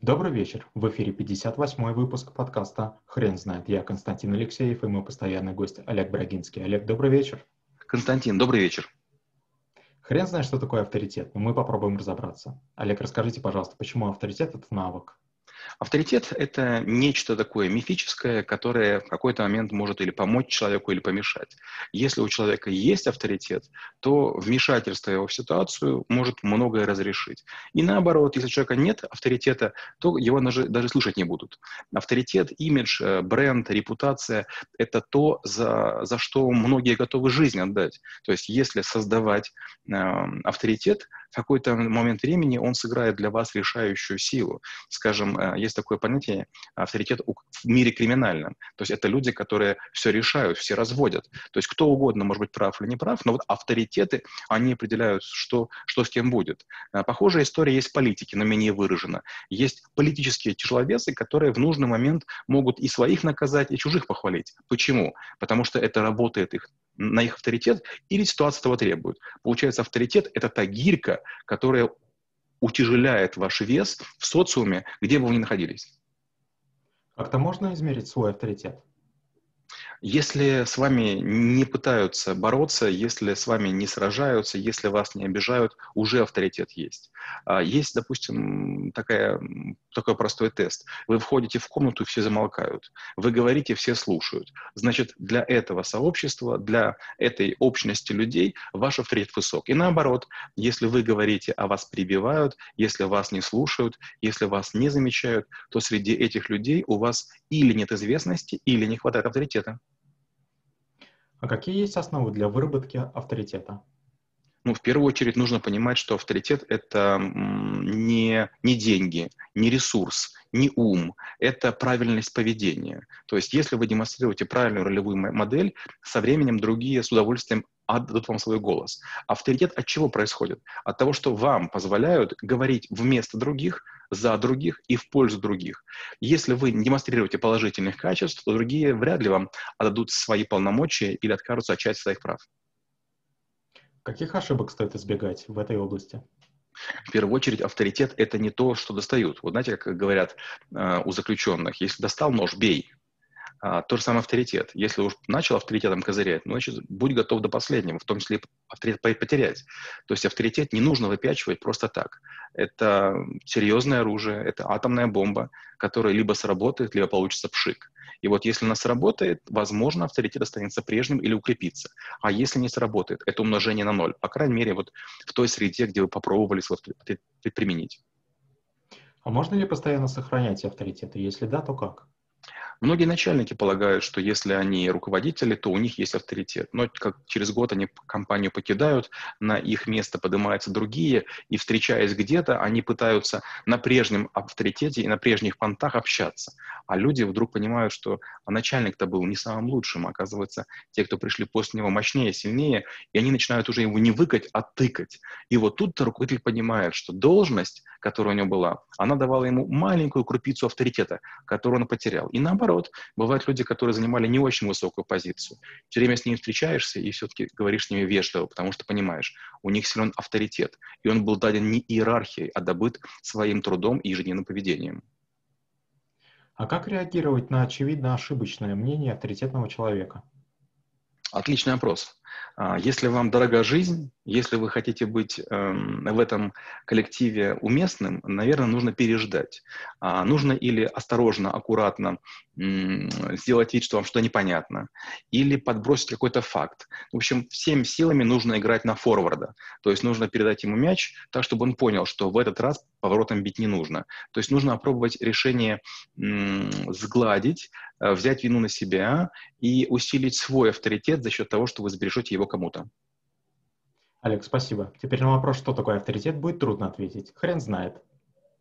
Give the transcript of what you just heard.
Добрый вечер. В эфире 58-й выпуск подкаста «Хрен знает». Я Константин Алексеев и мой постоянный гость Олег Брагинский. Олег, добрый вечер. Константин, добрый вечер. Хрен знает, что такое авторитет, но мы попробуем разобраться. Олег, расскажите, пожалуйста, почему авторитет — это навык? Авторитет — это нечто такое мифическое, которое в какой-то момент может или помочь человеку, или помешать. Если у человека есть авторитет, то вмешательство его в ситуацию может многое разрешить. И наоборот, если у человека нет авторитета, то его даже, даже слышать не будут. Авторитет, имидж, э, бренд, репутация — это то, за, за что многие готовы жизнь отдать. То есть если создавать э, авторитет, в какой-то момент времени он сыграет для вас решающую силу. Скажем, э, есть такое понятие авторитет в мире криминальном. То есть это люди, которые все решают, все разводят. То есть кто угодно может быть прав или не прав, но вот авторитеты, они определяют, что, что с кем будет. Э, похожая история есть в политике, но менее выражена. Есть политические тяжеловесы, которые в нужный момент могут и своих наказать, и чужих похвалить. Почему? Потому что это работает их на их авторитет, или ситуация этого требует. Получается, авторитет — это та гирька, которая утяжеляет ваш вес в социуме, где бы вы ни находились. Как-то можно измерить свой авторитет? Если с вами не пытаются бороться, если с вами не сражаются, если вас не обижают, уже авторитет есть. А есть, допустим, такая, такой простой тест. Вы входите в комнату, все замолкают. Вы говорите, все слушают. Значит, для этого сообщества, для этой общности людей ваш авторитет высок. И наоборот, если вы говорите, а вас прибивают, если вас не слушают, если вас не замечают, то среди этих людей у вас или нет известности, или не хватает авторитета. А какие есть основы для выработки авторитета? Ну, в первую очередь нужно понимать, что авторитет — это не, не деньги, не ресурс, не ум, это правильность поведения. То есть если вы демонстрируете правильную ролевую модель, со временем другие с удовольствием отдадут вам свой голос. Авторитет от чего происходит? От того, что вам позволяют говорить вместо других, за других и в пользу других. Если вы не демонстрируете положительных качеств, то другие вряд ли вам отдадут свои полномочия или откажутся от части своих прав. Каких ошибок стоит избегать в этой области? В первую очередь, авторитет – это не то, что достают. Вот знаете, как говорят э, у заключенных, если достал нож, бей. А, то же самое авторитет. Если уж начал авторитетом козырять, ну, значит, будь готов до последнего, в том числе авторитет потерять. То есть авторитет не нужно выпячивать просто так. Это серьезное оружие, это атомная бомба, которая либо сработает, либо получится пшик. И вот если она сработает, возможно, авторитет останется прежним или укрепится. А если не сработает, это умножение на ноль. По крайней мере, вот в той среде, где вы попробовали авторитет применить. А можно ли постоянно сохранять авторитеты? Если да, то как? Многие начальники полагают, что если они руководители, то у них есть авторитет. Но как через год они компанию покидают, на их место поднимаются другие, и встречаясь где-то, они пытаются на прежнем авторитете и на прежних понтах общаться. А люди вдруг понимают, что а начальник-то был не самым лучшим. Оказывается, те, кто пришли после него, мощнее, сильнее, и они начинают уже его не выкать, а тыкать. И вот тут руководитель понимает, что должность, которая у него была, она давала ему маленькую крупицу авторитета, которую он потерял. И наоборот, наоборот, бывают люди, которые занимали не очень высокую позицию. Все время с ними встречаешься и все-таки говоришь с ними вежливо, потому что понимаешь, у них силен авторитет, и он был даден не иерархией, а добыт своим трудом и ежедневным поведением. А как реагировать на очевидно ошибочное мнение авторитетного человека? Отличный вопрос. А, если вам дорога жизнь, если вы хотите быть эм, в этом коллективе уместным, наверное, нужно переждать. А, нужно или осторожно, аккуратно сделать вид, что вам что-то непонятно, или подбросить какой-то факт. В общем, всеми силами нужно играть на форварда. То есть нужно передать ему мяч так, чтобы он понял, что в этот раз поворотом бить не нужно. То есть нужно опробовать решение сгладить, э, взять вину на себя и усилить свой авторитет за счет того, что вы сбережете его кому-то. Олег, спасибо. Теперь на вопрос, что такое авторитет, будет трудно ответить. Хрен знает.